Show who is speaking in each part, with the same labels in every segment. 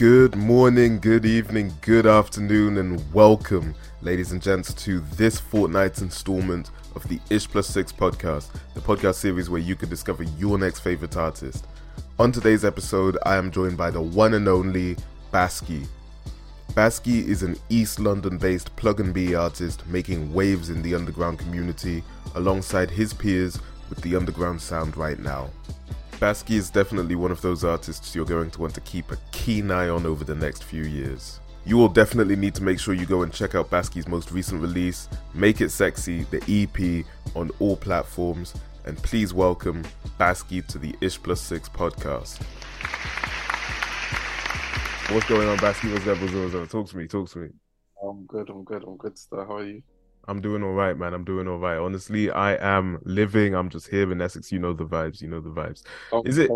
Speaker 1: Good morning, good evening, good afternoon, and welcome, ladies and gents, to this fortnight's installment of the Ish Plus Six podcast, the podcast series where you can discover your next favorite artist. On today's episode, I am joined by the one and only Baski. Baski is an East London based plug and be artist making waves in the underground community alongside his peers with the underground sound right now. Baski is definitely one of those artists you're going to want to keep a keen eye on over the next few years. You will definitely need to make sure you go and check out Baski's most recent release, Make It Sexy, the EP, on all platforms, and please welcome Baski to the Ish Plus Six podcast. What's going on, Baski? What's up? What's up? What's up? Talk to me. Talk to me.
Speaker 2: I'm good. I'm good. I'm good. Sir. How are you?
Speaker 1: I'm doing all right, man. I'm doing all right. Honestly, I am living. I'm just here in Essex. You know the vibes. You know the vibes.
Speaker 2: Oh,
Speaker 1: Is it-.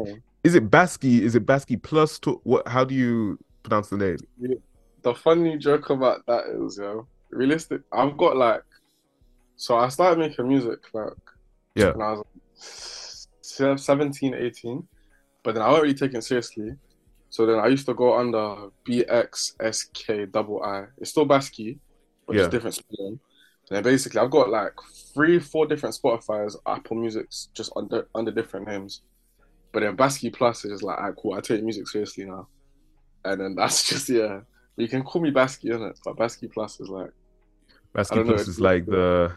Speaker 1: Is it Baski? Is it Baski plus? To, what? How do you pronounce the name?
Speaker 2: The funny joke about that is, yo, realistic. I've got like, so I started making music like
Speaker 1: Yeah.
Speaker 2: when I was se- 17, 18, but then I wasn't really taking it seriously. So then I used to go under BXSK double I. It's still Baski, but
Speaker 1: Yeah.
Speaker 2: just different spelling. And basically, I've got like three, four different Spotify's, Apple Music's, just under under different names. But then Baski Plus is just like, alright, cool. I take music seriously now. And then that's just yeah. You can call me Baski, innit? But Baski Plus is like, Baski
Speaker 1: plus is like the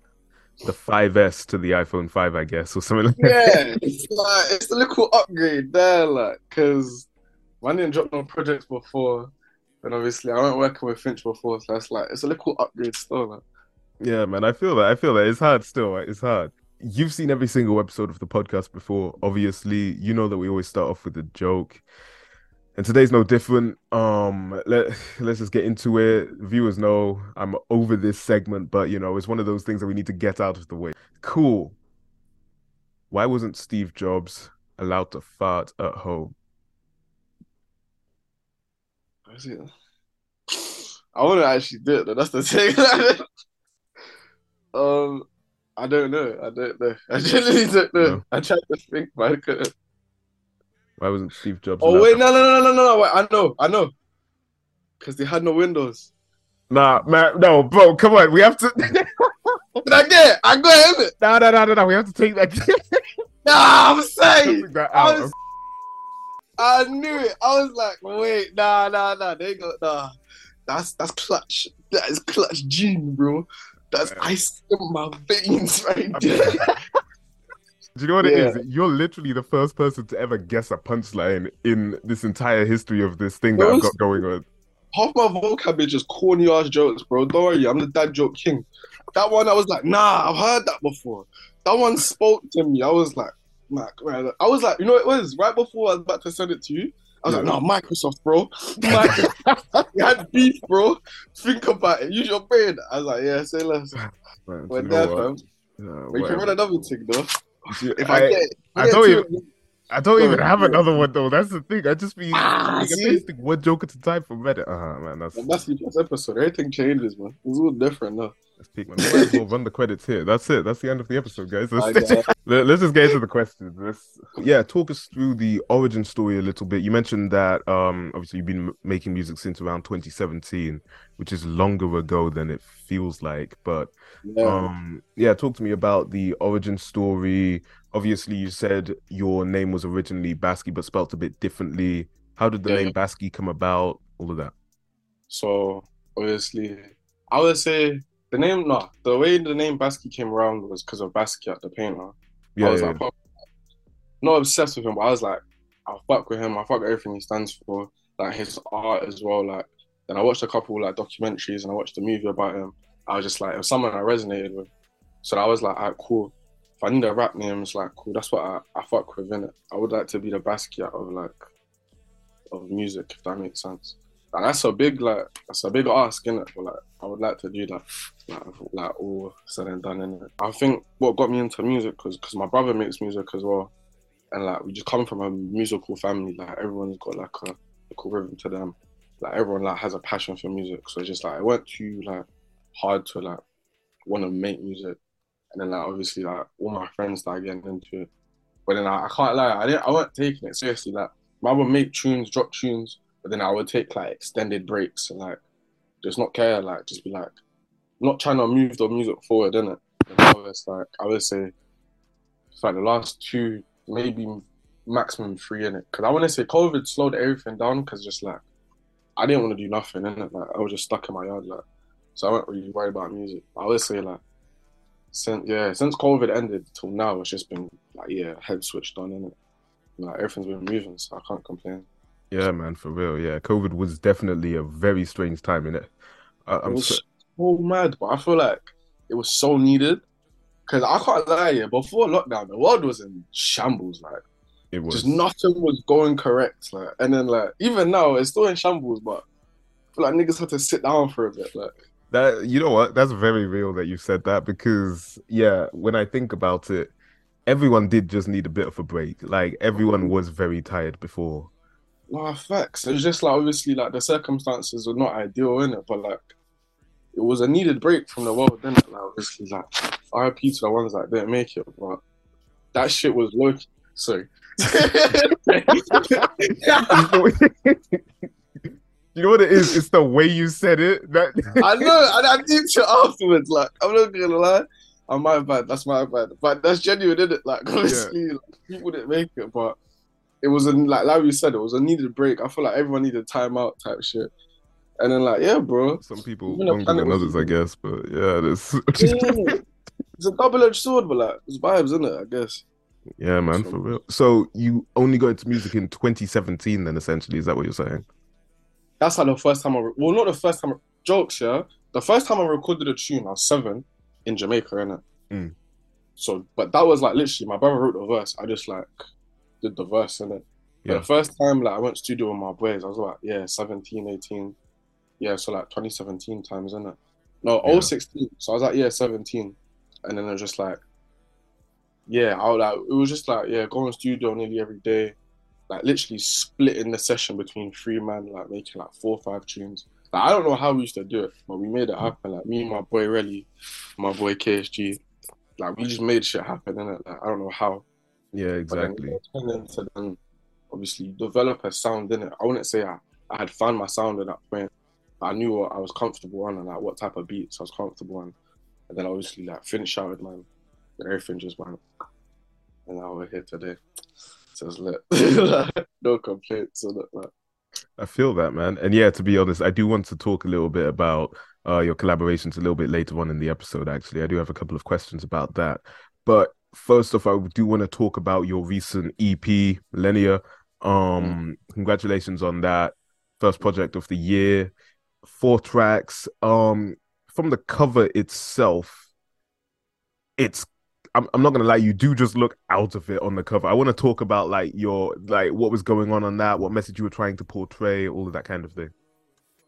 Speaker 1: the 5S to the iPhone 5, I guess, or something like that.
Speaker 2: yeah, it's like it's a little upgrade there, like, cause I didn't drop no projects before. And obviously, I weren't working with Finch before, so that's like it's a little upgrade still. Like.
Speaker 1: Yeah, man, I feel that. I feel that. It's hard still. It's hard. You've seen every single episode of the podcast before. Obviously, you know that we always start off with a joke. And today's no different. Um, let let's just get into it. Viewers know I'm over this segment, but you know, it's one of those things that we need to get out of the way. Cool. Why wasn't Steve Jobs allowed to fart at home?
Speaker 2: I want to actually do it. That's the thing. um, I don't know. I don't know. I genuinely don't know.
Speaker 1: No.
Speaker 2: I tried to think, but I couldn't.
Speaker 1: Why wasn't Steve Jobs
Speaker 2: Oh wait, no, no, no, no, no, no. Wait, I know, I know. Because they had no windows.
Speaker 1: Nah, man, no, bro, come on. We have to
Speaker 2: Did I get it? I got it.
Speaker 1: No, no, no, no, no. We have to take that,
Speaker 2: Nah, I'm saying. I was- I knew it. I was like, wait, nah, nah, nah. They got nah. That's that's clutch. That is clutch gene, bro. That's
Speaker 1: Yeah.
Speaker 2: ice in my veins right
Speaker 1: I
Speaker 2: there.
Speaker 1: mean- Do you know what it
Speaker 2: Yeah.
Speaker 1: is? You're literally the first person to ever guess a punchline in this entire history of this thing that I've got going on.
Speaker 2: Half my vocab is just corny ass jokes, bro. Don't worry, I'm the dad joke king. That one, I was like, nah, I've heard that before. That one spoke to me. I was like, Mac, right? I was like, you know, what it was right before I was about to send it to you. I was like, no, Microsoft, bro. Microsoft. we had beef, bro. Think about it. Use your brain. I was like, yeah, say less.
Speaker 1: Man,
Speaker 2: We're there, fam. We can run another thing, though.
Speaker 1: See,
Speaker 2: If I,
Speaker 1: I,
Speaker 2: get,
Speaker 1: I don't even-
Speaker 2: it-
Speaker 1: I don't even have another one though. That's the thing. I just be
Speaker 2: Ah,
Speaker 1: I
Speaker 2: see?
Speaker 1: just think one joke at a time from Reddit. Uh man, that's
Speaker 2: that's the first episode. Everything changes, man. It's all different now.
Speaker 1: That's peak, man. We might as well run the credits here. That's it. That's the end of the episode, guys. Let's,
Speaker 2: got-
Speaker 1: Let, us just get into the questions. Let's yeah, talk us through the origin story a little bit. You mentioned that um obviously you've been making music since around 2017, which is longer ago than it feels like. But
Speaker 2: yeah.
Speaker 1: um yeah, talk to me about the origin story. Obviously, you said your name was originally Baski, but spelt a bit differently. How did the
Speaker 2: Yeah,
Speaker 1: name. Baski come about? All of that.
Speaker 2: So obviously, I would say the name. No, the way the name Baski came around was because of Basquiat, the painter.
Speaker 1: Yeah,
Speaker 2: I was
Speaker 1: yeah,
Speaker 2: like, oh, not obsessed with him, but I was like, I fuck with him. I fuck with everything he stands for, like his art as well. Like, then I watched a couple like documentaries and I watched a movie about him. I was just like, it was someone I resonated with. So I was like, alright, cool. If I need a rap name, it's like cool. That's what I, I fuck with, in it. I would like to be the Basquiat of like of music, if that makes sense. And that's a big like that's a big ask, innit? But like I would like to do that, like like all said and done, innit? I think what got me into music was because my brother makes music as well, and like we just come from a musical family. Like everyone's got like a, cool rhythm to them. Like everyone like has a passion for music, so it's just like it weren't too like hard to like want to make music. And then like obviously like all my friends started getting into it. But then I, I can't lie, I didn't I wasn't taking it seriously. Like my would make tunes, drop tunes, but then I would take like extended breaks and like just not care, like just be like not trying to move the music forward, innit? And now it's like I would say it's like the last two, maybe maximum three in it. Because I want to say COVID slowed everything down because just like I didn't want to do nothing in it. Like I was just stuck in my yard, like so I wasn't really worried about music. I would say like since yeah since COVID ended till now, it's just been like yeah head switched on in it. Like everything's been moving, so I can't complain.
Speaker 1: Yeah, man, for real. Yeah, COVID was definitely a very strange time in it. I, I'm
Speaker 2: it was
Speaker 1: so,
Speaker 2: so mad, but I feel like it was so needed. Cause I can't lie, yeah, before lockdown, the world was in shambles. Like
Speaker 1: it was
Speaker 2: just nothing was going correct. Like, and then like even now, it's still in shambles. But I feel like niggas had to sit down for a bit. Like,
Speaker 1: that. You know what? That's very real that you said that because yeah, when I think about it, everyone did just need a bit of a break. Like everyone mm. was very tired before.
Speaker 2: No facts. It's just like obviously like the circumstances were not ideal in it, but like it was a needed break from the world. Then like obviously like RIP to the ones that didn't make it, but that shit was low. Sorry.
Speaker 1: you know what it is? It's the way you said it. That
Speaker 2: I know, and I did it afterwards. Like, I'm not gonna lie, I'm my bad. That's my bad. But that's genuine, isn't it? Like, honestly, like, people didn't make it, but it was a like Larry said, it was a needed break. I feel like everyone needed time out type shit. And then like, yeah, bro.
Speaker 1: some people longer than others, I guess. But yeah, there's
Speaker 2: Yeah. It's a double edged sword, but like, it's vibes, isn't it? I guess.
Speaker 1: yeah, man, for real. So you only got into music in 2017, then essentially, is that what you're saying?
Speaker 2: That's like the first time I, re- well, not the first time, jokes, yeah. The first time I recorded a tune, I was seven in Jamaica, innit?
Speaker 1: Mm.
Speaker 2: So, but that was like literally, my brother wrote the verse. I just like did the verse, in it.
Speaker 1: Yeah.
Speaker 2: the first time like I went studio with my boys, I was like, yeah, 17, 18. Yeah, so like 2017 times, isn't it? No,
Speaker 1: Yeah.
Speaker 2: 016. So I was like, yeah, 17. And then it was just like, yeah, I was like, it was just like, yeah, going studio nearly every day. Like literally splitting the session between three man, like making like four or five tunes. Like, I don't know how we used to do it, but we made it happen. Like me and my boy Relly, my boy KSG, like we just made shit happen, innit? Like I don't know how.
Speaker 1: Yeah,
Speaker 2: then
Speaker 1: exactly.
Speaker 2: into then obviously develop a sound in it. I wouldn't say I, I had found my sound at that point. But I knew what I was comfortable on and like what type of beats I was comfortable on. And then obviously like Finch shouted man. And everything just went. And now we're here today. So it's lit. Like, no complaints on it. Like,
Speaker 1: I feel that, man. And yeah, to be honest, I do want to talk a little bit about uh, your collaborations a little bit later on in the episode, actually. I do have a couple of questions about that. But first off, I do want to talk about your recent EP, Millennia. Um, congratulations on that. First project of the year, four tracks. Um, from the cover itself, it's I'm, I'm not gonna lie, you do just look out of it on the cover. I want to talk about like your like what was going on on that, what message you were trying to portray, all of that kind of thing.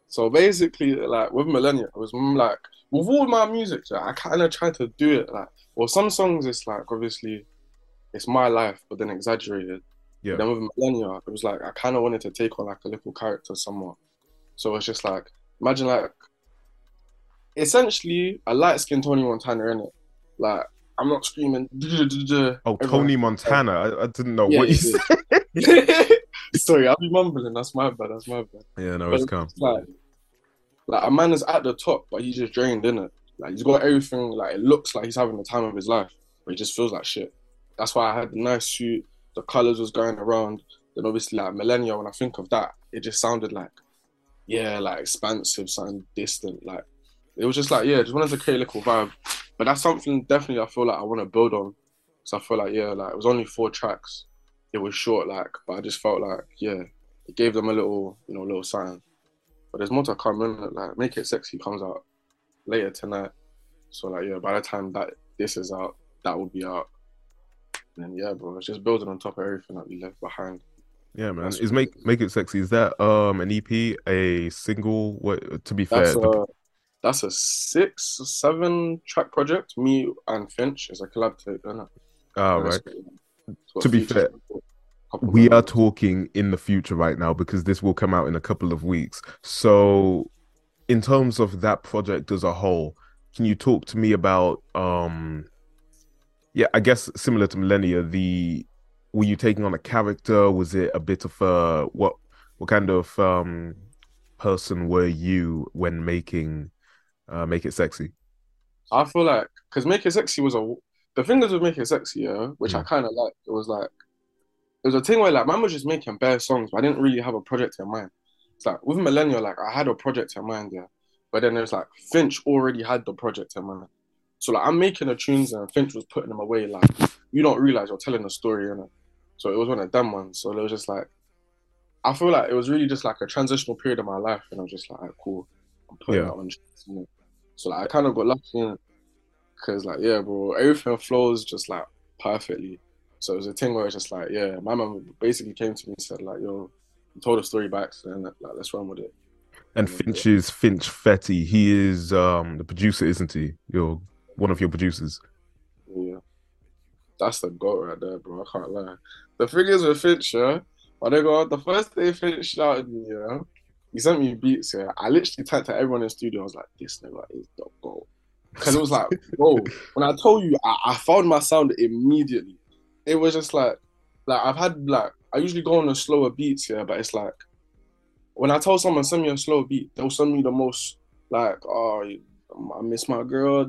Speaker 2: so basically, like with Millennia, it was mm, like with all my music, I kind of tried to do it like, well, some songs it's like obviously it's my life, but then exaggerated.
Speaker 1: Yeah.
Speaker 2: Then with Millennia, it was like I kind of wanted to take on like a little character somewhat. So it's just like imagine like essentially a light skinned Tony Montana in it. Like I'm not screaming.
Speaker 1: Oh,
Speaker 2: Everyone-
Speaker 1: Tony Montana. I, I didn't know
Speaker 2: Yeah,
Speaker 1: what you said.
Speaker 2: Sorry, I'll be mumbling. That's my bad. That's my bad.
Speaker 1: Yeah, no,
Speaker 2: But
Speaker 1: it's calm.
Speaker 2: like, like a man is at the top, but he's just drained in it. Like he's got everything. Like it looks like he's having the time of his life, but he just feels like shit. That's why I had the nice suit. The colors was going around. Then obviously like Millennia. When I think of that, it just sounded like, yeah, like expansive, something distant. Like it was just like yeah, just wanted to create a little vibe. But that's something definitely I feel like I want to build on. So I feel like yeah, like it was only four tracks. It was short, like, but I just felt like yeah, it gave them a little, you know, little sign. But there's more to come in. Like, Make It Sexy comes out later tonight. So like, yeah, by the time that this is out, that will be out. And then yeah, bro, it's just building on top of everything that we left behind.
Speaker 1: Yeah, man.
Speaker 2: That's
Speaker 1: Is make
Speaker 2: it
Speaker 1: make it sexy? Is that um an EP, a single? What? To be fair,
Speaker 2: That's
Speaker 1: the-
Speaker 2: a that's a six, seven track project. Me and Finch is a collab it?
Speaker 1: oh, right.
Speaker 2: it's got
Speaker 1: To be fair,
Speaker 2: with a couple
Speaker 1: we are talking in the future right now because this will come out in a couple of weeks. So, in terms of that project as a whole, can you talk to me about um yeah, I guess similar to Millennia, the were you taking on a character? Was it a bit of a what what kind of um person were you when making uh Make It Sexy?
Speaker 2: I feel like because Make It Sexy was a the thing is with Make It Sexy, yeah, which I
Speaker 1: Mm.
Speaker 2: kind of like. It was like it was a thing where like man was just making bare songs, but I didn't really have a project in mind. It's like with Millennial, like I had a project in mind, yeah, but then there's like Finch already had the project in mind. So like I'm making the tunes and Finch was putting them away. Like you don't realize you're telling a story, you know. So it was one of them ones. So it was just like I feel like it was really just like a transitional period of my life, and I was just like, "Alright, cool, I'm putting
Speaker 1: Yeah.
Speaker 2: that on. you know. So like I kind of got lucky in it because like yeah, bro, everything flows just like perfectly. So it was a thing where it's just like yeah, my mom basically came to me and said like yo, you told a story by accident, like let's run with it.
Speaker 1: And. Finch is Finch Fetty. He is um the producer, isn't he? You're one of your producers.
Speaker 2: Yeah, that's the goat right there, bro. I can't lie. The thing is with Finch, yeah, when they go the first day Finch shouted me, yeah, he sent me beats, yeah. I literally typed to everyone in the studio. I was like, this nigga is the goat. Because it was like, bro, when I told you, I, I found my sound immediately. It was just like, like I've had like I usually go on the slower beats, yeah, but it's like when I tell someone send me a slow beat, they'll send me the most like, oh, um, I miss my girl,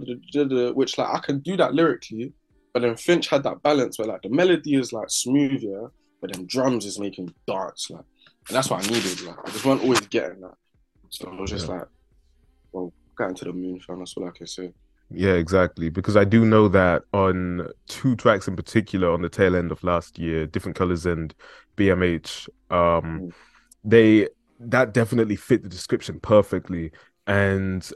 Speaker 2: which like I can do that lyrically, but then Finch had that balance where like the melody is like smooth, yeah, but then drums is making darts, like, and that's what I needed. Like, I just weren't always getting that, so I was just
Speaker 1: Yeah.
Speaker 2: like, well, got into the moon, fam. That's all I can say.
Speaker 1: Yeah, exactly. Because I do know that on two tracks in particular on the tail end of last year, Different Colors and BMH, um,
Speaker 2: Mm.
Speaker 1: they that definitely fit the description perfectly. And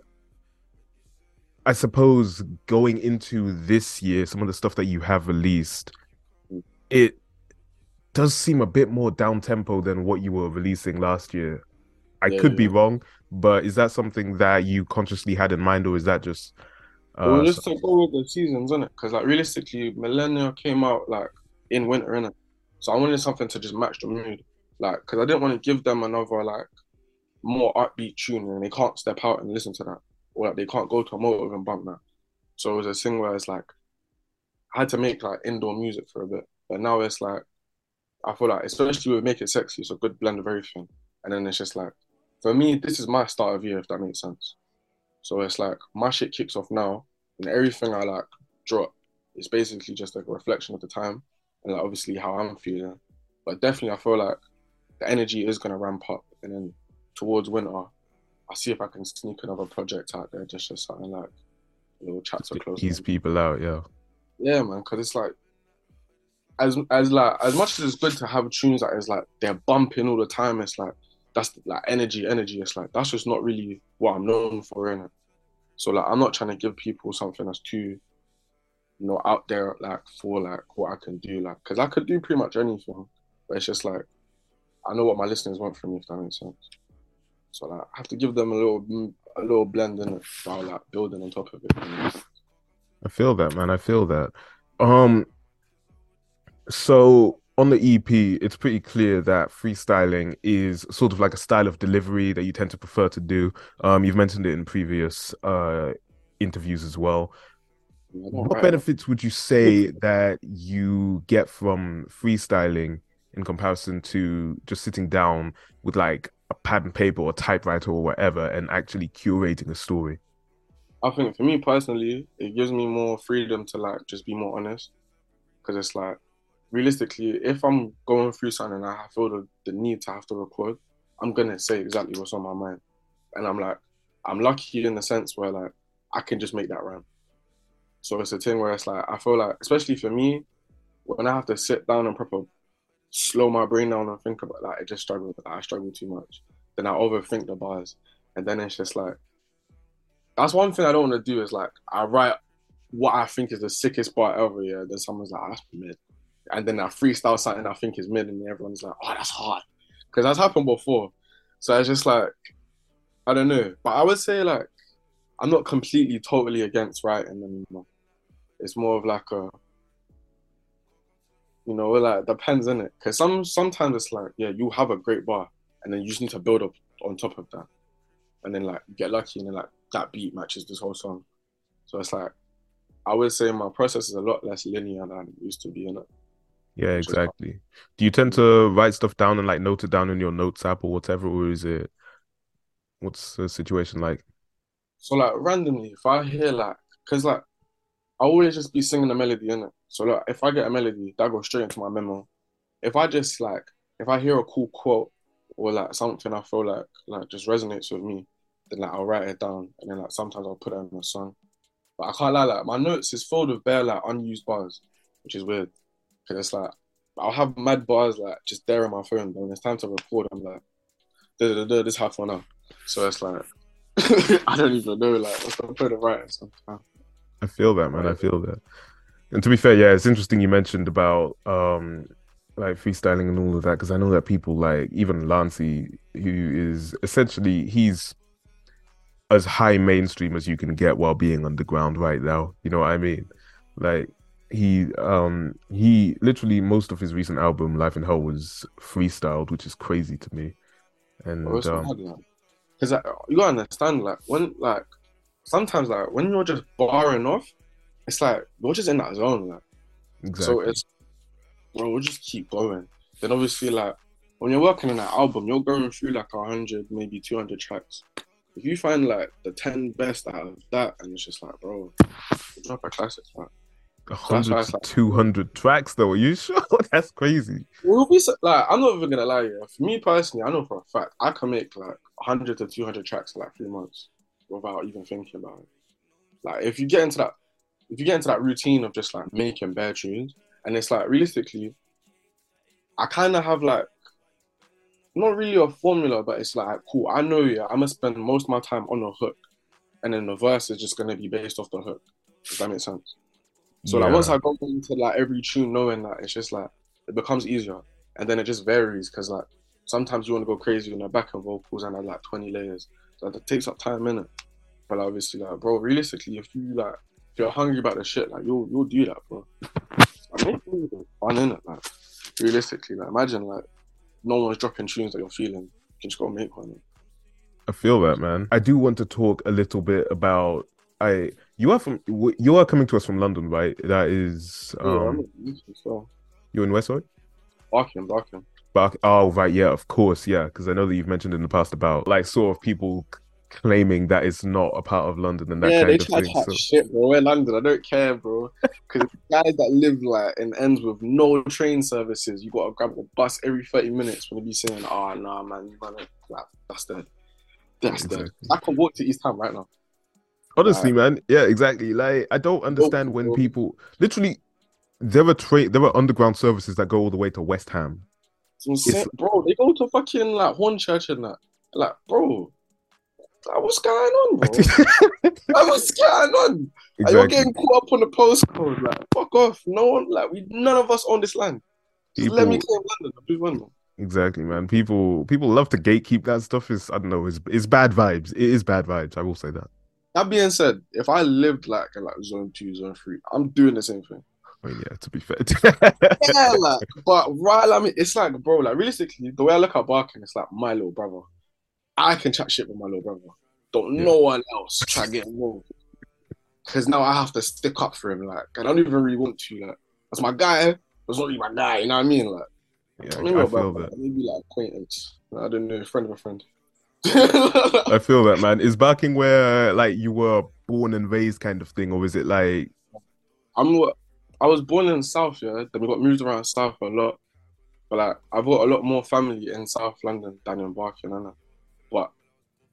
Speaker 1: I suppose going into this year, some of the stuff that you have released,
Speaker 2: Mm.
Speaker 1: it does seem a bit more down tempo than what you were releasing last year. I
Speaker 2: Yeah,
Speaker 1: could be wrong, but is that something that you consciously had in mind, or is that just Uh,
Speaker 2: just to go with the seasons, isn't it? Because like realistically, Millennial came out like in winter, innit? So I wanted something to just match the mood, like because I didn't want to give them another like more upbeat tune and they can't step out and listen to that, or like they can't go to a motive and bump that. So it was a thing where it's like I had to make like indoor music for a bit, but now it's like I feel like especially with Make It Sexy, it's a good blend of everything, and then it's just like for me, this is my start of year, if that makes sense. So it's like my shit kicks off now, and everything I like drop is basically just like a reflection of the time and like obviously how I'm feeling. But definitely, I feel like the energy is gonna ramp up, and then towards winter, I'll see if I can sneak another project out there, just just something like a little chapter close.
Speaker 1: ease people out? Yeah.
Speaker 2: Yeah, man, because it's like as as like as much as it's good to have tunes that is like they're bumping all the time. It's like that's like energy, energy. It's like that's just not really what I'm known for, innit? So like I'm not trying to give people something that's too, you know, out there like for like what I can do, like because I could do pretty much anything, but it's just like I know what my listeners want from me, if that makes sense. So like I have to give them a little a little blend in it while like building on top of it. you know?
Speaker 1: I feel that, man. I feel that. Um, so on the EP, it's pretty clear that freestyling is sort of like a style of delivery that you tend to prefer to do. Um, you've mentioned it in previous uh interviews as well.
Speaker 2: Don't
Speaker 1: What
Speaker 2: write
Speaker 1: benefits would you say that you get from freestyling in comparison to just sitting down with like a pad and paper or typewriter or whatever and actually curating a story?
Speaker 2: I think for me personally, it gives me more freedom to like just be more honest. Because it's like, realistically, if I'm going through something and I feel the, the need to have to record, I'm gonna say exactly what's on my mind. And I'm like, I'm lucky in the sense where like I can just make that rhyme. So it's a thing where it's like I feel like, especially for me, when I have to sit down and proper slow my brain down and think about that, I just struggle. I struggle too much. Then I overthink the bars, and then it's just like that's one thing I don't want to do is like I write what I think is the sickest part ever, yeah. Then someone's like, oh, that's mid. And then I freestyle something I think is mid, and everyone's like, oh, that's hard. Because that's happened before. So it's just like, I don't know. But I would say, like, I'm not completely, totally against writing anymore. It's more of like a, you know, like, depends, in it? Because some, sometimes it's like, yeah, you have a great bar, and then you just need to build up on top of that. And then, like, get lucky, and then, like, that beat matches this whole song. So it's like, I would say my process is a lot less linear than it used to be, in it.
Speaker 1: Yeah, exactly. Do you tend to write stuff down and like note it down in your notes app or whatever, or is it what's the situation like?
Speaker 2: So like randomly, if I hear like, cause like I always just be singing a melody in it. So like if I get a melody, that goes straight into my memo. If I just like, if I hear a cool quote or like something I feel like like just resonates with me, then like I'll write it down and then like sometimes I'll put it in a song. But I can't lie, like my notes is filled with bare like unused bars, which is weird. Cause it's like I'll have mad bars like just there on my phone, but when it's time to record, I'm like, da da da, this half one now. So it's like I don't even know like what's the point of writing sometimes.
Speaker 1: I feel that, man. I feel that. And to be fair, yeah, it's interesting you mentioned about um like freestyling and all of that because I know that people like even Lancey, who is essentially he's as high mainstream as you can get while being underground right now. You know what I mean? Like he um he literally most of his recent album life in hell was freestyled which is crazy to me. And
Speaker 2: because
Speaker 1: um,
Speaker 2: like, you gotta understand like when like sometimes like when you're just barring off it's like you're just in that zone like.
Speaker 1: Exactly.
Speaker 2: so it's well we'll just keep going. Then obviously like when you're working on an album you're going through like 100 maybe 200 tracks. If you find like the 10 best out of that and it's just like bro drop a classic
Speaker 1: like
Speaker 2: 100
Speaker 1: to 200 tracks though. Are you sure? That's crazy.
Speaker 2: Like, I'm not even gonna lie. Yeah. For me personally, I know for a fact I can make like 100 to 200 tracks in like three months without even thinking about it. Like, if you get into that, if you get into that routine of just like making bare tunes, and it's like realistically, I kind of have like not really a formula, but it's like cool. I know, yeah, I'm gonna spend most of my time on a hook, and then the verse is just gonna be based off the hook. Does that make sense? So like once I go into like every tune knowing that it's just like it becomes easier and then it just varies because like sometimes you want to go crazy on the back end vocals and have like 20 layers. So that takes up time in it. But like, obviously like bro, realistically if you like if you're hungry about the shit, like you'll you'll do that, bro. I make music fun in it, like realistically. Like imagine like no one's dropping tunes that you're feeling. You can just go make one.
Speaker 1: I feel that, man. I do want to talk a little bit about. I you are from you are coming to us from London, right? That is
Speaker 2: Yeah,
Speaker 1: um
Speaker 2: so
Speaker 1: you're in Westside.
Speaker 2: barking, barking.
Speaker 1: But oh right, yeah, of course, yeah, because I know that you've mentioned in the past about like sort of people claiming that it's not a part of London and that
Speaker 2: yeah, they
Speaker 1: kind of
Speaker 2: try to
Speaker 1: thing.
Speaker 2: chat
Speaker 1: So
Speaker 2: shit, bro. We're London. I don't care, bro. Because guys that live like in ends with no train services, you gotta grab a bus every thirty minutes when they be saying, "Oh, nah, man, you gotta like that's dead. That's dead." I can walk to East Ham right now.
Speaker 1: Honestly, um, man, yeah, exactly. Like I don't oh, understand when
Speaker 2: bro.
Speaker 1: people literally there are train there are underground services that go all the way to West Ham.
Speaker 2: Bro. They go to fucking like Hornchurch and that. Like, bro, like, what's going on, bro? like, what's going on? Like, you're getting caught up on the postcode. Like, fuck off. No one, like, we none of us own this land. Just let me claim London. Please, one.
Speaker 1: Exactly, man. People people love to gatekeep that stuff. Is I don't know. It's it's bad vibes. It is bad vibes. I will say that.
Speaker 2: That being said, if I lived like in like zone two, zone three, I'm doing the same thing.
Speaker 1: I mean, yeah. To be fair,
Speaker 2: Yeah, like, but right, I mean, it's like, bro, like realistically, the way I look at Barking, it's like my little brother. I can chat shit with my little brother. Don't
Speaker 1: Yeah.
Speaker 2: no one else try to get involved. Because now I have to stick up for him. Like, I don't even really want to. Like, that's my guy. It's not really my guy. You know what I mean? Like,
Speaker 1: yeah, I
Speaker 2: a
Speaker 1: feel
Speaker 2: brother,
Speaker 1: that.
Speaker 2: maybe like acquaintance. I don't know, friend of a friend.
Speaker 1: I feel that, man. Is barking where like you were born and raised kind of thing, or is it like
Speaker 2: I'm I was born in South, yeah. Then we got moved around South a lot. But like I've got a lot more family in South London than in Barking, innit? But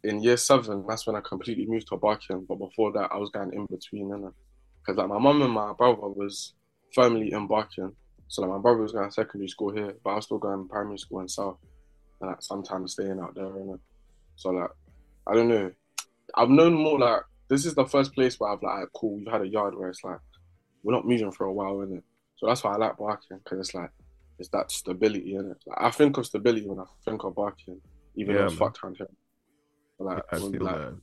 Speaker 2: in year seven, that's when I completely moved to Barking. But before that, I was going in between, innit? Because like my mum and my brother was firmly in Barking. So like my brother was going to secondary school here, but I was still going primary school in South. And like sometimes staying out there, innit? So like I don't know. I've known more like this is the first place where I've like cool, we've had a yard where it's like we're not moving for a while, innit? So that's why I like barking because it's like it's that stability in it. Like, I think of stability when I think of barking, even
Speaker 1: Yeah,
Speaker 2: though it's
Speaker 1: man.
Speaker 2: fucked around here. But, like,
Speaker 1: I
Speaker 2: when, like,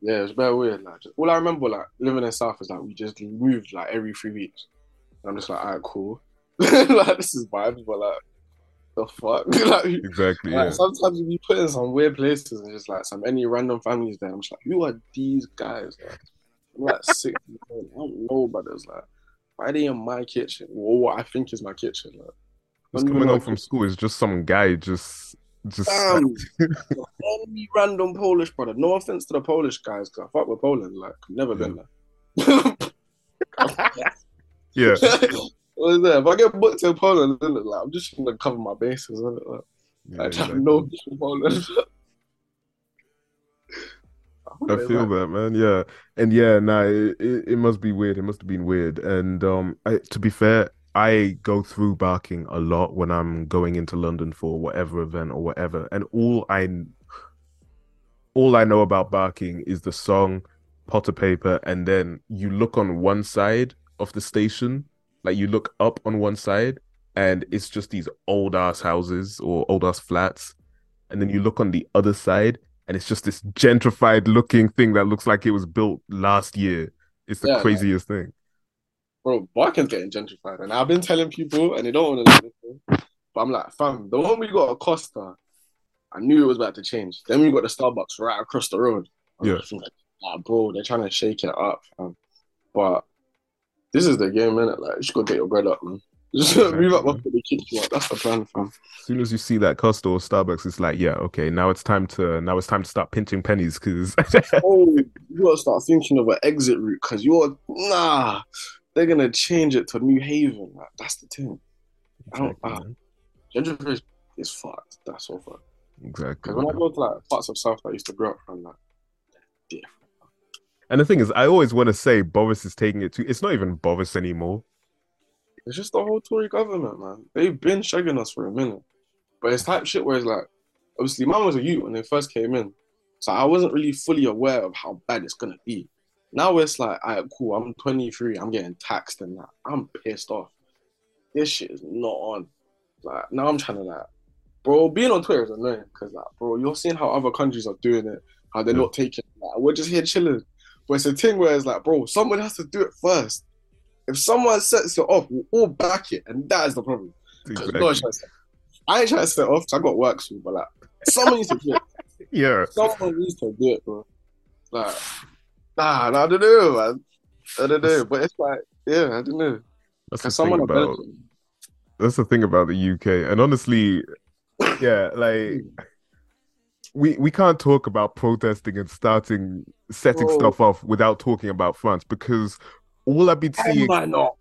Speaker 2: yeah, it's very weird. Like, just, all I remember, like living in South, is like we just moved like every three weeks. And I'm just like, alright, cool. like this is vibes, but like, the fuck? like,
Speaker 1: Exactly.
Speaker 2: like,
Speaker 1: Yeah.
Speaker 2: sometimes we put in some weird places and just like some any random families there. I'm just like, who are these guys? Like, I'm like six. I don't know, brothers. Like, Why are they in my kitchen? Or what I think is my kitchen. Like,
Speaker 1: Just coming home from school is just some guy just just
Speaker 2: Damn, any random Polish brother. No offense to the Polish guys, because I fuck with Poland. Like, never been there.
Speaker 1: yeah.
Speaker 2: What is that? If I get booked in Poland, like, I'm just gonna cover my bases. Like,
Speaker 1: Yeah,
Speaker 2: I have
Speaker 1: exactly.
Speaker 2: no Poland.
Speaker 1: I feel that, man. Yeah, and yeah, nah, it, it, it must be weird. It must have been weird. And um, I, to be fair, I go through barking a lot when I'm going into London for whatever event or whatever. And all I, all I know about barking is the song "Potter Paper," and then you look on one side of the station, like you look up on one side, and it's just these old ass houses or old ass flats, and then you look on the other side and it's just this gentrified looking thing that looks like it was built last year. It's the
Speaker 2: Yeah,
Speaker 1: craziest thing.
Speaker 2: Bro, Barking's getting gentrified, and I've been telling people, and they don't want to listen. But I'm like, fam, the one we got at Costa, I knew it was about to change. Then we got the Starbucks right across the road. I'm
Speaker 1: Yeah.
Speaker 2: like, ah, bro, they're trying to shake it up, fam. But this is the game, innit? Like, you just gotta get your bread up, man. Just move up
Speaker 1: man.
Speaker 2: after kick you up. That's the plan, fam.
Speaker 1: As soon as you see that Costa or Starbucks, it's like, yeah, okay, now it's time to now it's time to start pinching pennies because
Speaker 2: oh, you gotta start thinking of an exit route because you're nah. They're gonna change it to New Haven. Like, that's the thing. I don't-. Ah. Gentrification is, fucked. That's all fucked.
Speaker 1: exactly.
Speaker 2: Because when I go to like parts of South that I used to grow up from, like,
Speaker 1: And the thing is, I always want to say Boris is taking it too. It's not even Boris anymore.
Speaker 2: it's just the whole Tory government, man. They've been shagging us for a minute. But it's type shit where it's like, obviously, mine was a youth when they first came in. So I wasn't really fully aware of how bad it's gonna be. Now it's like, all right, cool, I'm 23, I'm getting taxed and that. I'm pissed off. This shit is not on. Like, now I'm trying to like, bro, being on Twitter is annoying because like, bro, you're seeing how other countries are doing it, how they're
Speaker 1: Yeah.
Speaker 2: not taking it. Like, we're just here chilling. But it's a thing where it's like, bro, someone has to do it first. If someone sets it off, we'll all back it, and that is the problem. 'Cause no one's trying to set- I ain't trying to set it off I got work soon, but like, someone needs to do it.
Speaker 1: Yeah,
Speaker 2: Someone needs to do it, bro. Like, nah, nah, I don't know, man. I don't know, but it's like, yeah, I don't know.
Speaker 1: that's the
Speaker 2: Because
Speaker 1: thing about that's the thing about the UK. And honestly, yeah, like hmm. We we can't talk about protesting and starting setting
Speaker 2: Bro.
Speaker 1: stuff off without talking about France because all I've been
Speaker 2: I
Speaker 1: seeing
Speaker 2: might not.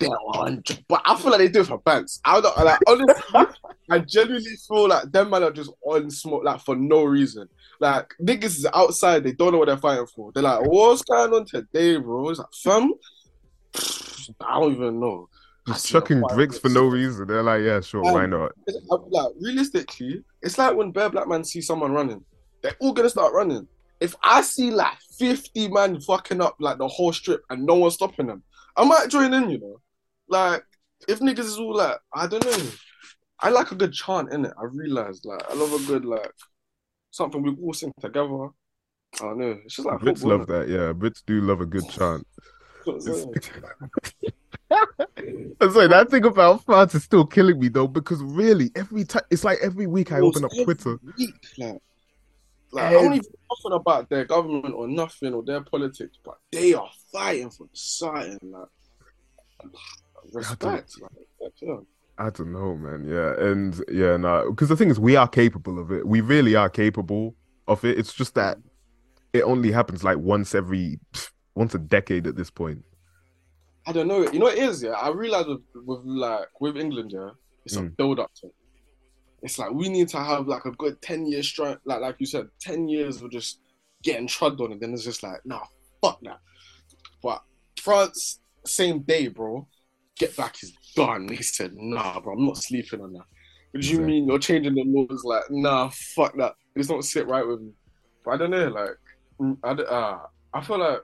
Speaker 2: But I feel like they do it for bands. I don't like honestly. I genuinely feel like them man are just on smoke like for no reason. Like niggas is outside, they don't know what they're fighting for. They're like, what's going on today, bro? It's like, fam, I don't even know.
Speaker 1: Just chucking bricks for no reason. They're like, yeah, sure,
Speaker 2: Um,
Speaker 1: why not?
Speaker 2: Like realistically, it's like when bare black man see someone running, they're all gonna start running. If I see like 50 man fucking up like the whole strip and no one's stopping them, I might join in, you know. Like if niggas is all like, I don't know. I like a good chant in it. I realized like I love a good like something we all sing together. I don't know. It's just like
Speaker 1: Brits
Speaker 2: football,
Speaker 1: love that, yeah. Brits do love a good chant. I'm sorry, that thing about France is still killing me though, because really, every time it's like every week I open up Twitter.
Speaker 2: week, like, like I don't even nothing about their government or nothing or their politics, but they are fighting for society. Like respect, like, respect, yeah.
Speaker 1: I don't know, man. Yeah, and yeah, no, because the thing is, we are capable of it. We really are capable of it. It's just that it only happens like once every once a decade at this point.
Speaker 2: I don't know. You know what it is, yeah. I realize with, with like with England, yeah, it's a
Speaker 1: Mm.
Speaker 2: build up to. it. It's like we need to have like a good ten years strike, like like you said, ten years of just getting trod on, and then it's just like, nah, fuck that. But France, same day, bro. Get back is done. He said, nah, bro, I'm not sleeping on that. What do you mean you're changing the laws? Like, nah, fuck that. This don't sit right with me. But I don't know, like, I, I, uh, I feel like,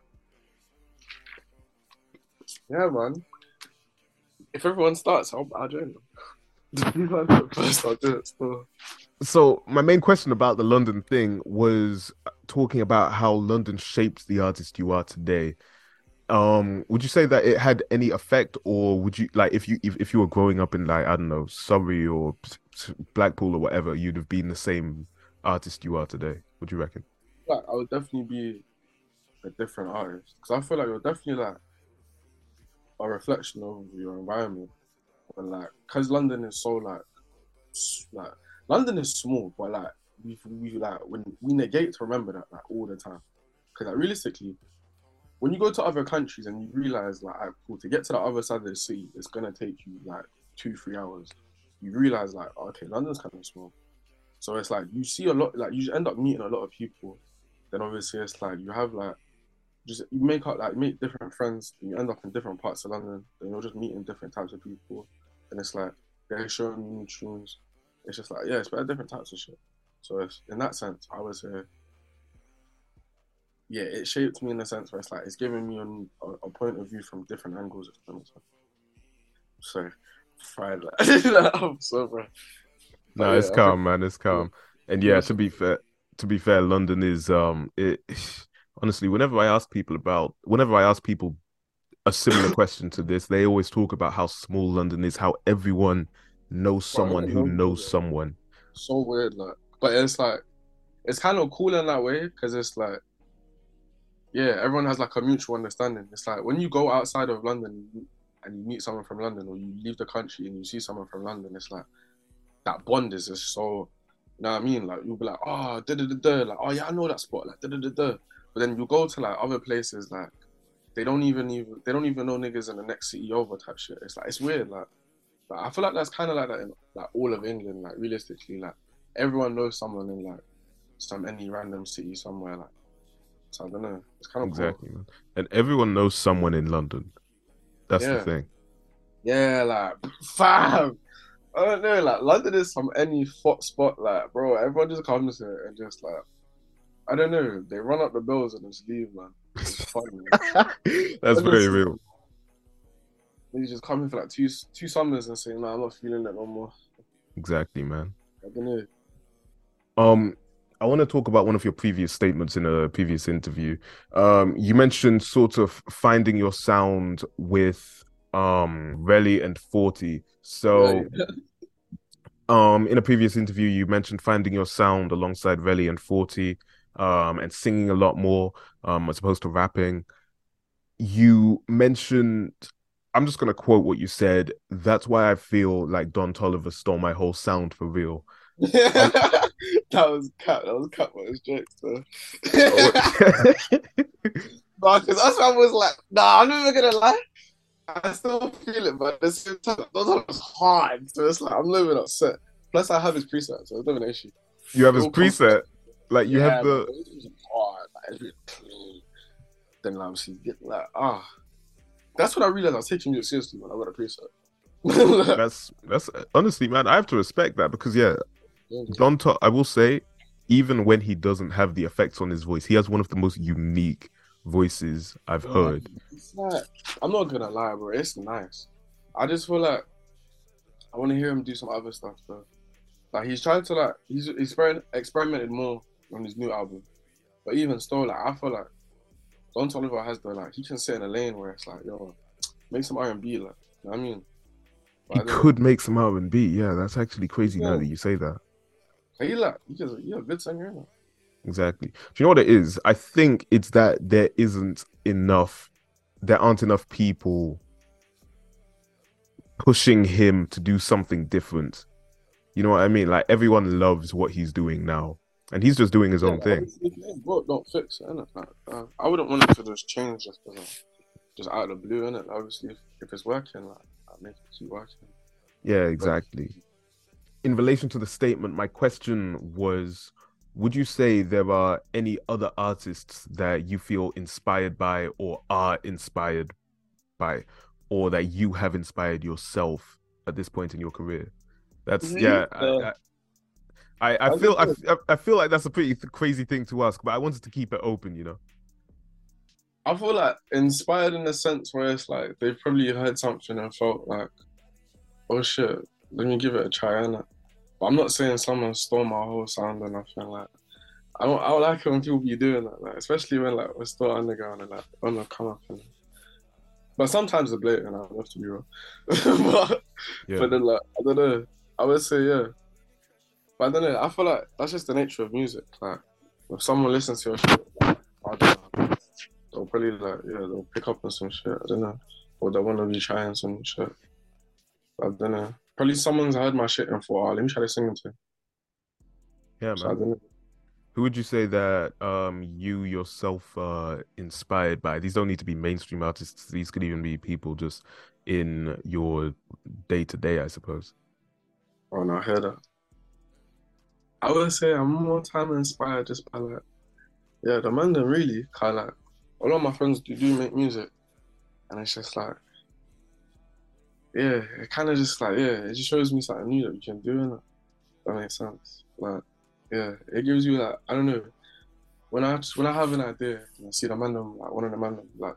Speaker 2: yeah, man. If everyone starts, I'll, I'll join them. The people I first, I'll do it still.
Speaker 1: So my main question about the London thing was uh, talking about how London shaped the artist you are today. Um, would you say that it had any effect, or would you like if you if, if you were growing up in like I don't know Surrey or s- s- Blackpool or whatever, you'd have been the same artist you are today? Would you reckon?
Speaker 2: Like, I would definitely be a different artist because I feel like you're definitely like a reflection of your environment. But like, cause London is so like, like London is small, but like we we like when we negate to remember that like all the time. Cause like realistically, when you go to other countries and you realize like, right, cool, to get to the other side of the city, it's gonna take you like two three hours. You realize like, oh, okay, London's kind of small. So it's like you see a lot, like you end up meeting a lot of people. Then obviously it's like you have like just you make up like make different friends. And you end up in different parts of London. Then you're just meeting different types of people. And it's like they're showing you new tunes. It's just like yeah, it's about different types of shit. So it's, in that sense, I was say yeah, it shaped me in a sense where it's like it's giving me a, a, point of view from different angles. If that makes sense. So, fried like I'm so bro.
Speaker 1: No, it's calm, man. It's calm. And yeah, to be fair, to be fair, London is um it honestly, whenever I ask people about whenever I ask people a similar question to this, they always talk about how small London is, how everyone knows someone who knows someone.
Speaker 2: So weird, like but it's like it's kind of cool in that way because it's like yeah, everyone has like a mutual understanding. It's like when you go outside of London and you meet someone from London, or you leave the country and you see someone from London, it's like that bond is just so. You know what I mean? Like you'll be like, oh, da da da da, like oh yeah, I know that spot, like da da da da. But then you go to like other places, like they don't even even they don't even know niggas in the next city over type shit. It's like it's weird, like. But I feel like that's kind of like that in like all of England, like realistically, like everyone knows someone in like some any random city somewhere, like. So I don't know. It's kind of
Speaker 1: exactly, cool. man. And everyone knows someone in London. That's yeah. the thing.
Speaker 2: Yeah, like fam. I don't know, like London is some any hot spot, like bro. Everyone just comes here and just like, I don't know. They run up the bills and just leave, man. It's funny.
Speaker 1: That's very real.
Speaker 2: They just come in for like two two summers and say, "No, I'm not feeling it no more."
Speaker 1: Exactly, man.
Speaker 2: I don't know.
Speaker 1: Um, I want to talk about one of your previous statements in a previous interview. Um, you mentioned sort of finding your sound with um Relly and Forty. So um in a previous interview you mentioned finding your sound alongside Relly and Forty um and singing a lot more um as opposed to rapping. You mentioned I'm just gonna quote what you said. That's why I feel like Don Toliver stole my whole sound for real.
Speaker 2: That was cut. That was cut by his jokes. So. because I was like, nah, I'm never gonna lie. I still feel it, but at the same time, those are hard. So it's like I'm living upset. Plus, I have his preset, so it's not an issue.
Speaker 1: You have his preset, like you yeah, have the.
Speaker 2: Hard, like, it's really clean. Then obviously get like ah, that's what I realized. I was taking it seriously when I got a preset.
Speaker 1: that's that's honestly, man. I have to respect that because yeah, Don. T- I will say, even when he doesn't have the effects on his voice, he has one of the most unique voices I've yeah, heard.
Speaker 2: Not, I'm not gonna lie, bro. It's nice. I just feel like I want to hear him do some other stuff, bro. Like he's trying to like he's he's experimented more on his new album, but even still, like I feel like Don Toliver has the like he can sit in a lane where it's like yo, make some R and B, like you know I mean.
Speaker 1: But he could make some R and B. Yeah, that's actually crazy yeah. now that you say that.
Speaker 2: He like he's a, he's a good singer.
Speaker 1: Exactly. Do you know what it is? I think it's that there isn't enough, there aren't enough people pushing him to do something different. You know what I mean? Like everyone loves what he's doing now, and he's just doing his yeah, own thing.
Speaker 2: Bro, don't fix it, innit? Like, uh, I wouldn't want it to just change just just out of the blue, innit? Obviously, if, if it's working, like, I make it keep working.
Speaker 1: Yeah, exactly. In relation to the statement, my question was would you say there are any other artists that you feel inspired by or are inspired by or that you have inspired yourself at this point in your career that's mm-hmm. yeah uh, I, I, I, I feel I, I feel like that's a pretty crazy thing to ask but i wanted to keep it open you know
Speaker 2: i feel like inspired in the sense where it's like they've probably heard something and felt like oh shit let me give it a try and but I'm not saying someone stole my whole sound or nothing. Like, I don't, I don't like it when people be doing that, like, especially when like we're still underground and like on the come up. And, but sometimes it's blatant. I have to be real. but, yeah. but then like I don't know. I would say yeah. But I don't know. I feel like that's just the nature of music. Like if someone listens to your shit, like, I don't know, they'll probably like yeah they'll pick up on some shit. I don't know. or they want to be trying some shit. I don't know. Probably someone's heard my shit and thought, oh, let me try to sing it to.
Speaker 1: Yeah,
Speaker 2: So
Speaker 1: man. Who would you say that um you yourself uh inspired by? These don't need to be mainstream artists. These could even be people just in your day to day, I suppose.
Speaker 2: Oh no, I heard that. I would say I'm more time inspired just by like, yeah, the man that really kind of like, a lot of my friends do, do make music, and it's just like, yeah, it kind of just like, yeah, it just shows me something new that you can do, and that makes sense. Like, yeah, it gives you like, I don't know, when I when I have an idea and I see the man them, like one of the man them, like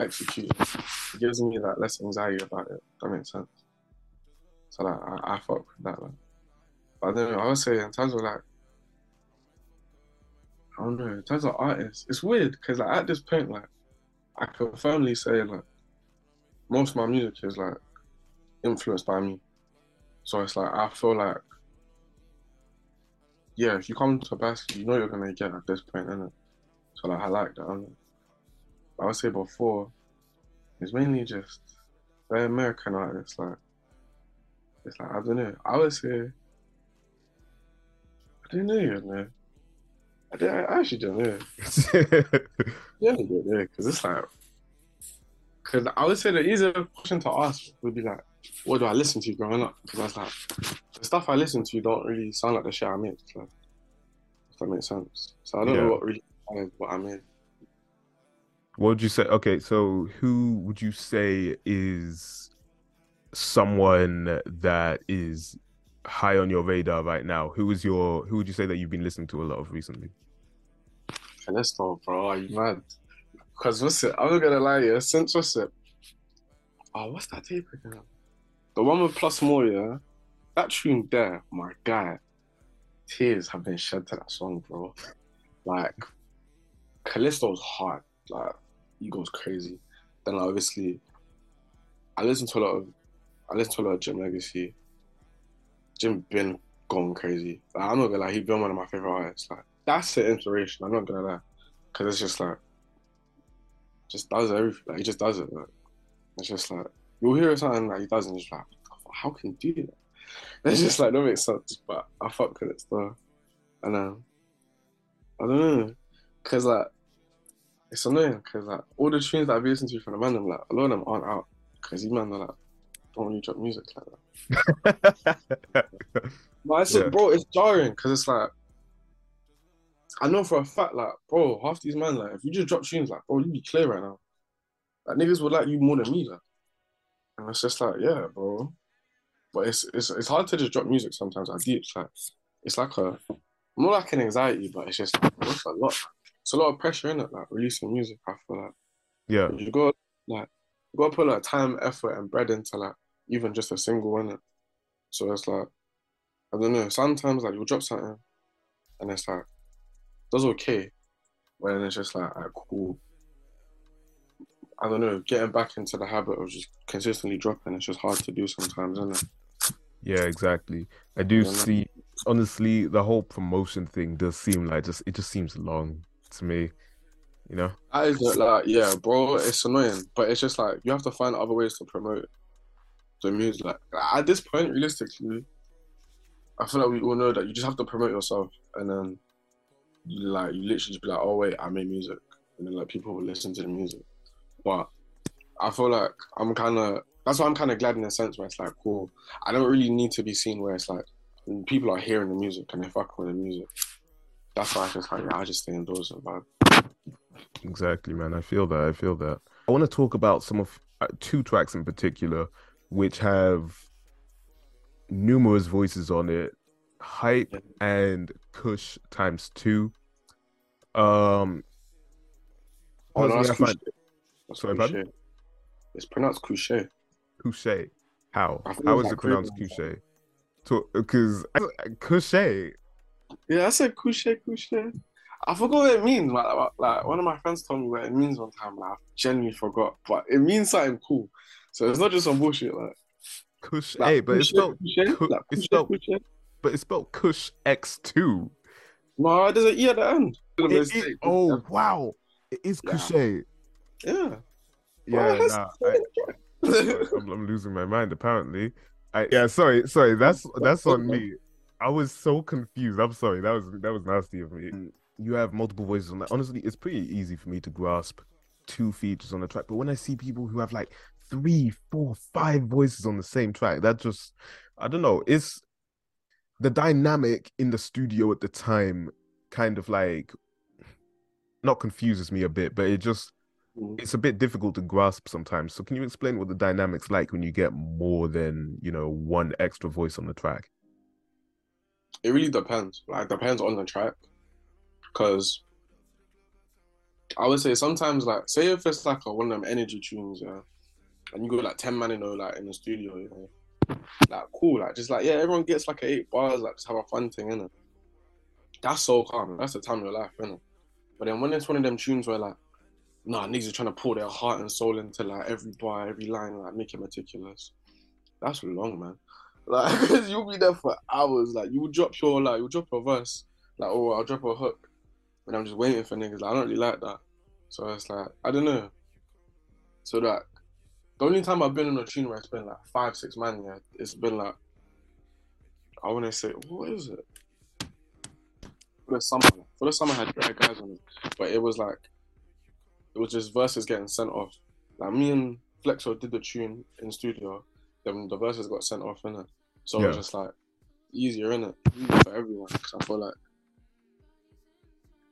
Speaker 2: execute, it gives me like less anxiety about it. That makes sense. So like, I, I fuck with that. Like. But I don't know. I would say in terms of like, I don't know. In terms of artists, it's weird because like at this point, like, I can firmly say like, most of my music is like influenced by me. So it's like I feel like, yeah, if you come to Baski, you know you're gonna get at this point, innit? So like I like that. I would say before, it's mainly just American artists. Like, it's like I don't know. I would say. I don't know, you know. I, don't- I actually don't know. Yeah, I don't know, because it's like, because I would say the easier question to ask would be like, what do I listen to growing up? Because I was like, the stuff I listen to don't really sound like the shit I make. Like, if that makes sense. So I don't
Speaker 1: Yeah.
Speaker 2: know what really what I mean.
Speaker 1: What would you say? Okay, so who would you say is someone that is high on your radar right now? Who is your who would you say that you've been listening to a lot of recently?
Speaker 2: Callisto, bro, are you mad? Because what's it? I'm not gonna lie, yeah. Since what's it? Oh, what's that tape again? The one with Plus More, yeah. That tune there, my guy. Tears have been shed to that song, bro. Like, Callisto's hard. Like, he goes crazy. Then like, obviously, I listen to a lot of, I listen to a lot of Jim Legxacy. Jim been going crazy. Like, I'm not gonna lie, he's been one of my favorite artists. Like, that's the inspiration. I'm not gonna lie, because it's just like, just does everything. Like, he just does it. Like, it's just like you'll hear something that he does, and you're just like, how can you do that? It's just like that makes sense. But I fuck with it still, and um, I don't know, cause like it's annoying, cause like all the tunes that I've listened to from the man, them, like a lot of them aren't out, cause these man are like don't really drop music like that. But it's
Speaker 1: Yeah.
Speaker 2: bro, it's jarring because it's like I know for a fact, like, bro, half these men, like, if you just drop tunes, like, bro, you'd be clear right now. Like niggas would like you more than me, like. And it's just like, yeah, bro. But it's it's it's hard to just drop music sometimes. I do. It's like it's like a more like an anxiety, but it's just bro, it's a lot. It's a lot of pressure in it, like releasing music. I feel like
Speaker 1: yeah,
Speaker 2: you got like you got to put like time, effort, and bread into like even just a single in it. So it's like I don't know. Sometimes like you'll drop something, and it's like does okay, but then it's just like alright, cool. I don't know. Getting back into the habit of just consistently dropping, it's just hard to do sometimes, isn't it?
Speaker 1: yeah, exactly. I do see. Honestly, the whole promotion thing does seem like just it just seems long to me. You know?
Speaker 2: That is just, like, yeah, bro, it's annoying, but it's just like you have to find other ways to promote the music. Like at this point, realistically, I feel like we all know that you just have to promote yourself, and then like you literally just be like, oh wait, I make music, and then like people will listen to the music. But I feel like I'm kind of that's why I'm kind of glad in a sense where it's like cool. I don't really need to be seen where it's like people are hearing the music and they fuck with the music. That's why I just like yeah, I just stay indoors and vibe.
Speaker 1: Exactly, man. I feel that. I feel that. I want to talk about some of uh, two tracks in particular, which have numerous voices on it. Hype and Kush times two. Um,
Speaker 2: Oh, no,
Speaker 1: personally,
Speaker 2: that's
Speaker 1: I find Sorry, pardon?
Speaker 2: It's pronounced couche.
Speaker 1: Couche. How? How is it pronounced. Couche? Because Couche.
Speaker 2: Yeah, I said couche, couche. I forgot what it means. Like, like, like, one of my friends told me what it means one time. Like, I genuinely forgot, but it means something cool. So it's not just some bullshit. Like,
Speaker 1: Couche,
Speaker 2: like
Speaker 1: but it's spelled,
Speaker 2: couche,
Speaker 1: eh?
Speaker 2: like,
Speaker 1: it's spelled-
Speaker 2: couche. Eh?
Speaker 1: but it's spelled Kush X two.
Speaker 2: No, there's an e at the end.
Speaker 1: It- oh wow, it is
Speaker 2: Yeah.
Speaker 1: Couche. Eh?
Speaker 2: yeah.
Speaker 1: Yeah, oh,
Speaker 2: What?
Speaker 1: nah, I, I'm, I'm losing my mind. Apparently, I yeah. Sorry, sorry. That's that's on me. I was so confused. I'm sorry. That was that was nasty of me. Mm. You have multiple voices on that. Honestly, it's pretty easy for me to grasp two features on the track. But when I see people who have like three, four, five voices on the same track, that just I don't know. It's the dynamic in the studio at the time kind of like not confuses me a bit, but it just
Speaker 2: Mm.
Speaker 1: it's a bit difficult to grasp sometimes. So can you explain what the dynamics like when you get more than, you know, one extra voice on the track?
Speaker 2: It really depends. Like depends on the track. Cause I would say sometimes like say if it's like a, one of them energy tunes, yeah, and you got like ten man in know like in the studio, you know, like cool, like just like yeah, everyone gets like eight bars, like just have a fun thing in it. That's so calm. That's the time of your life, innit? But then when it's one of them tunes where like, nah, niggas are trying to pour their heart and soul into like every bar, every line, like make it meticulous. That's long, man. Like, you'll be there for hours. Like, you drop your like, you drop a verse, like, oh, I'll drop a hook, and I'm just waiting for niggas. Like, I don't really like that. So it's like, I don't know. So that the only time I've been in a tune where it's been like five, six man, yeah, it's been like, I want to say, what is it? For the summer, for the summer, I had great guys on it, but it was like, it was just verses getting sent off. Like me and Flexo did the tune in studio, then the verses got sent off in it. So it was just like easier in it, easier for everyone. I feel like,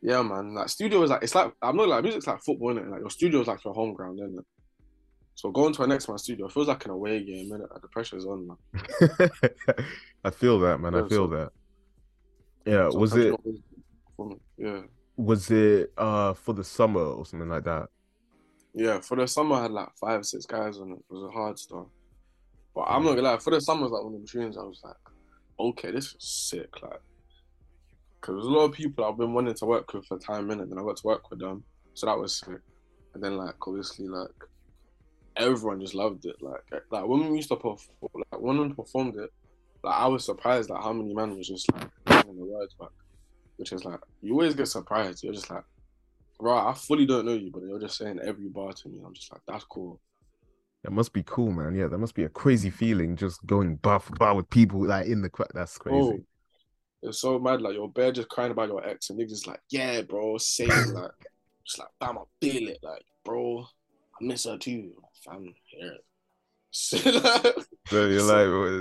Speaker 2: yeah, man. Like studio is like it's like I'm not like music's like football in it. Like your studio is like your home ground, isn't it? So going to a next man's studio feels like an away game? Like the pressure's on, man.
Speaker 1: I feel that, man. I feel
Speaker 2: so-
Speaker 1: that. Yeah, was it
Speaker 2: performing. Yeah,
Speaker 1: was it uh for the summer or something like that?
Speaker 2: yeah. For the summer, I had like five, six guys on it. It was a hard stuff. But I'm not gonna lie. For the summer, was like one of the tunes. I was like, okay, this is sick. Like, because there's a lot of people I've been wanting to work with for a time in it. Then I got to work with them, so that was sick. And then like obviously like everyone just loved it. Like like when we used to perform, like when we performed it, like I was surprised at how many men was just like singing the words back, which is like you always get surprised. You're just like, right, I fully don't know you, but you're just saying every bar to me. I'm just like, that's cool.
Speaker 1: That must be cool, man. Yeah, that must be a crazy feeling just going bar for bar with people like in the crowd. That's crazy.
Speaker 2: Oh, it's so mad. Like your bear just crying about your ex, and niggas like, yeah, bro, same. like, just like, bam, I feel it. Like, bro, miss her too. Hear it. So,
Speaker 1: you're
Speaker 2: So-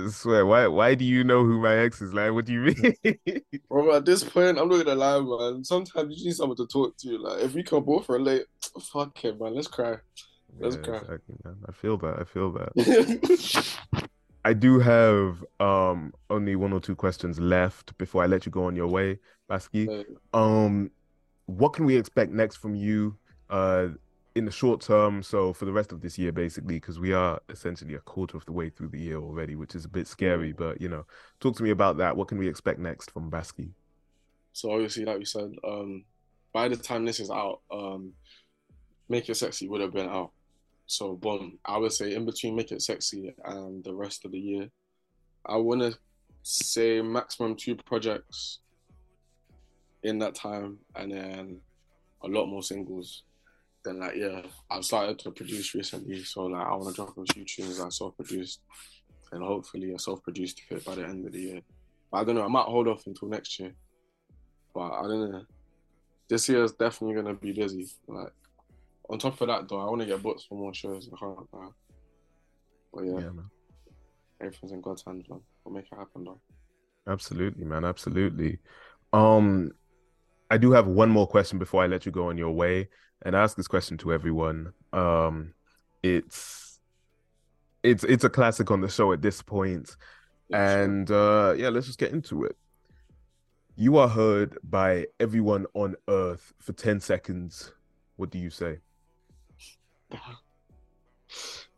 Speaker 1: like, swear, why why do you know who my ex is? Like, what do you mean?
Speaker 2: bro, at this point, I'm not gonna lie, man. Sometimes you need someone to talk to. Like, if we can both relate, fuck it, man. Let's cry. Let's
Speaker 1: Yeah,
Speaker 2: cry.
Speaker 1: exactly, man. I feel that. I feel that. I do have um only one or two questions left before I let you go on your way, Baski. Um, what can we expect next from you uh in the short term? So for the rest of this year, basically, because we are essentially a quarter of the way through the year already, which is a bit scary. But you know, talk to me about that. What can we expect next from Baski?
Speaker 2: So obviously, like we said, um, by the time this is out, um, Make It Sexy would have been out. So boom, I would say in between Make It Sexy and the rest of the year, I want to say maximum two projects in that time, and then a lot more singles. Then like yeah, I've started to produce recently, so like I want to drop a few tunes that I self-produced, and hopefully a self-produced hit by the end of the year. But I don't know, I might hold off until next year. But I don't know. This year is definitely gonna be busy. Like on top of that, though, I want to get booked for more shows. I can't. Uh, but yeah,
Speaker 1: Yeah, man.
Speaker 2: everything's in God's hands, man. We'll make it happen, though.
Speaker 1: Absolutely, man. Absolutely. Um, I do have one more question before I let you go on your way, and I ask this question to everyone. Um, it's it's it's a classic on the show at this point, and uh, yeah, let's just get into it. You are heard by everyone on Earth for 10 seconds. What do you say?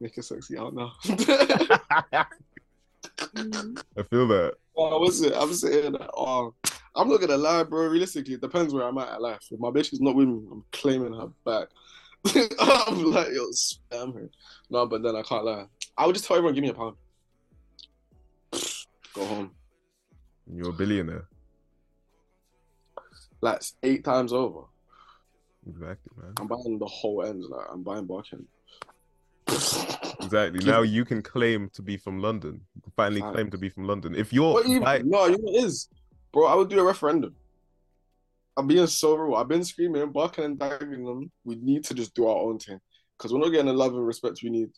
Speaker 2: make it sexy out now.
Speaker 1: I feel that.
Speaker 2: oh, what's it? I'm saying that. Oh, I'm not gonna lie, bro. Realistically, it depends where I'm at in life. If my bitch is not with me, I'm claiming her back. I'm like, yo, spam her. No, but then I can't lie. I would just tell everyone, give me a pound. Go home.
Speaker 1: You're a billionaire.
Speaker 2: Like eight times over.
Speaker 1: Exactly, man.
Speaker 2: I'm buying the whole end. Like I'm buying Barkin.
Speaker 1: Exactly. Now you can claim to be from London. You can finally claim to be from London. If you're
Speaker 2: What even? No, you know it is, bro. I would do a referendum. I'm being so real. I've been screaming, barking, and Dagenham. We need to just do our own thing because we're not getting the love and respect we need.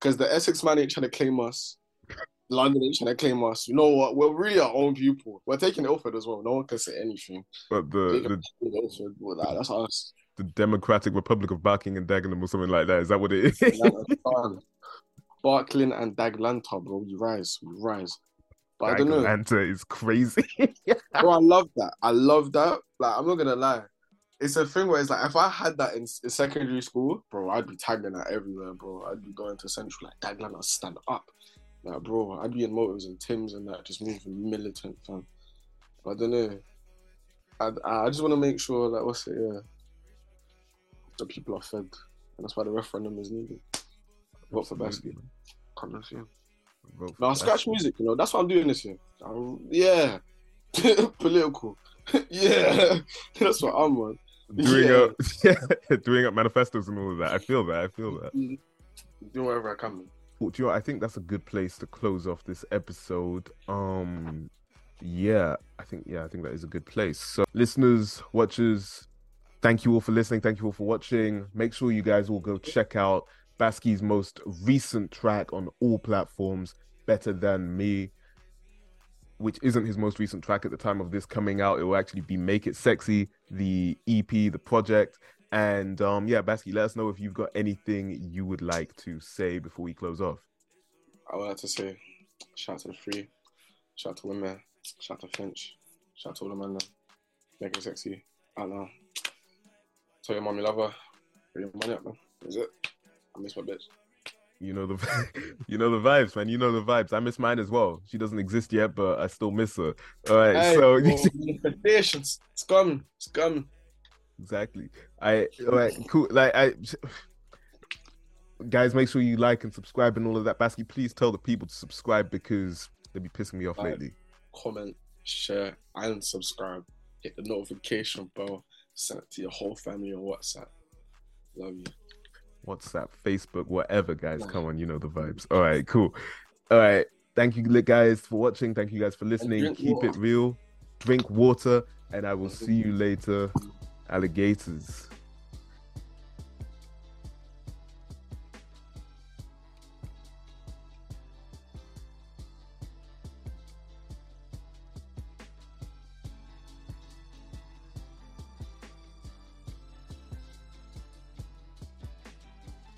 Speaker 2: Because the Essex man ain't trying to claim us. London ain't trying to claim us. You know what? We're really our own people. We're taking Ilford as well. No one can say anything.
Speaker 1: but the, the
Speaker 2: Ilford. That's us.
Speaker 1: the Democratic Republic of Barking and Dagenham or something like that. Is that what it is?
Speaker 2: Barkling and Daglanta, bro. We rise. We rise. But I don't know.
Speaker 1: Atlanta is crazy.
Speaker 2: Bro, I love that. I love that. Like, I'm not gonna lie. It's a thing where it's like if I had that in, in secondary school, bro, I'd be tagging that everywhere, bro. I'd be going to central like Daglan, I'll stand up. Like, bro, I'd be in motors and Tim's and that, just moving militant, fam. But I don't know. I, I just want to make sure like, what's it, yeah, the people are fed, and that's why the referendum is needed. Vote for Baski. Come on, yeah.
Speaker 1: For
Speaker 2: No, scratch music, you know. That's what I'm doing this year. Um, yeah, political. yeah, that's what I'm on.
Speaker 1: doing
Speaker 2: Yeah.
Speaker 1: up doing up manifestos and all of that. I feel that. I feel that.
Speaker 2: Do whatever I can.
Speaker 1: Well, do you know, I think that's a good place to close off this episode. Um, yeah, I think yeah, I think that is a good place. So, listeners, watchers, thank you all for listening. Thank you all for watching. Make sure you guys all go check out Baski's most recent track on all platforms, "Better Than Me," which isn't his most recent track at the time of this coming out. It will actually be "Make It Sexy," the EP, the project. And um, yeah, Baski, let us know if you've got anything you would like to say before we close off.
Speaker 2: I would like to say, shout out to the free, shout out to women, shout out to Finch, shout out to all the men. Make it sexy. I know. Tell your mom you love her. Put your money up, man. That's it. I miss my bitch.
Speaker 1: You know the, you know the vibes, man. You know the vibes. I miss mine as well. She doesn't exist yet, but I still miss her. All right,
Speaker 2: Hey,
Speaker 1: so
Speaker 2: manifestations. It's coming. It's coming.
Speaker 1: exactly. I all right, cool. Like I, guys, make sure you like and subscribe and all of that. Baski, please tell the people to subscribe because they be pissing me off
Speaker 2: Right.
Speaker 1: lately.
Speaker 2: comment, share, and subscribe. Hit the notification bell. Send it to your whole family on WhatsApp. Love you.
Speaker 1: WhatsApp, Facebook, whatever, guys.
Speaker 2: Yeah.
Speaker 1: Come on, you know the vibes. All right, cool. All right. Thank you, guys, for watching. Thank you, guys, for listening. Keep
Speaker 2: water.
Speaker 1: it real. Drink water, and I will see you later, alligators.